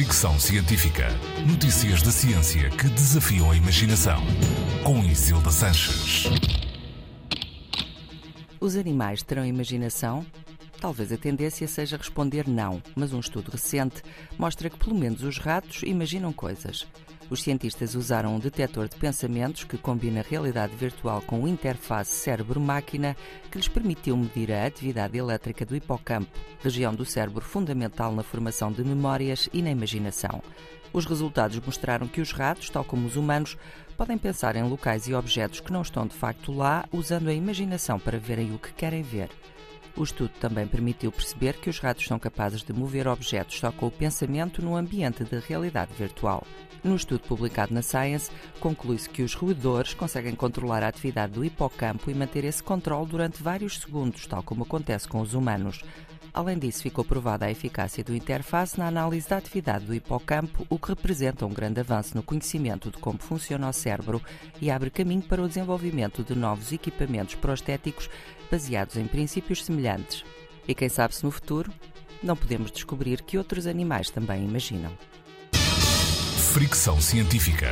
Fricção Científica. Notícias da ciência que desafiam a imaginação. Com Isilda Sanches. Os animais terão imaginação? Talvez a tendência seja responder não, mas um estudo recente mostra que pelo menos os ratos imaginam coisas. Os cientistas usaram um detector de pensamentos que combina realidade virtual com interface cérebro-máquina que lhes permitiu medir a atividade elétrica do hipocampo, região do cérebro fundamental na formação de memórias e na imaginação. Os resultados mostraram que os ratos, tal como os humanos, podem pensar em locais e objetos que não estão de facto lá, usando a imaginação para verem o que querem ver. O estudo também permitiu perceber que os ratos são capazes de mover objetos só com o pensamento no ambiente de realidade virtual. No estudo publicado na Science, conclui-se que os roedores conseguem controlar a atividade do hipocampo e manter esse controle durante vários segundos, tal como acontece com os humanos. Além disso, ficou provada a eficácia do interface na análise da atividade do hipocampo, o que representa um grande avanço no conhecimento de como funciona o cérebro e abre caminho para o desenvolvimento de novos equipamentos prostéticos baseados em princípios semelhantes. E quem sabe se no futuro não podemos descobrir que outros animais também imaginam. Fricção Científica.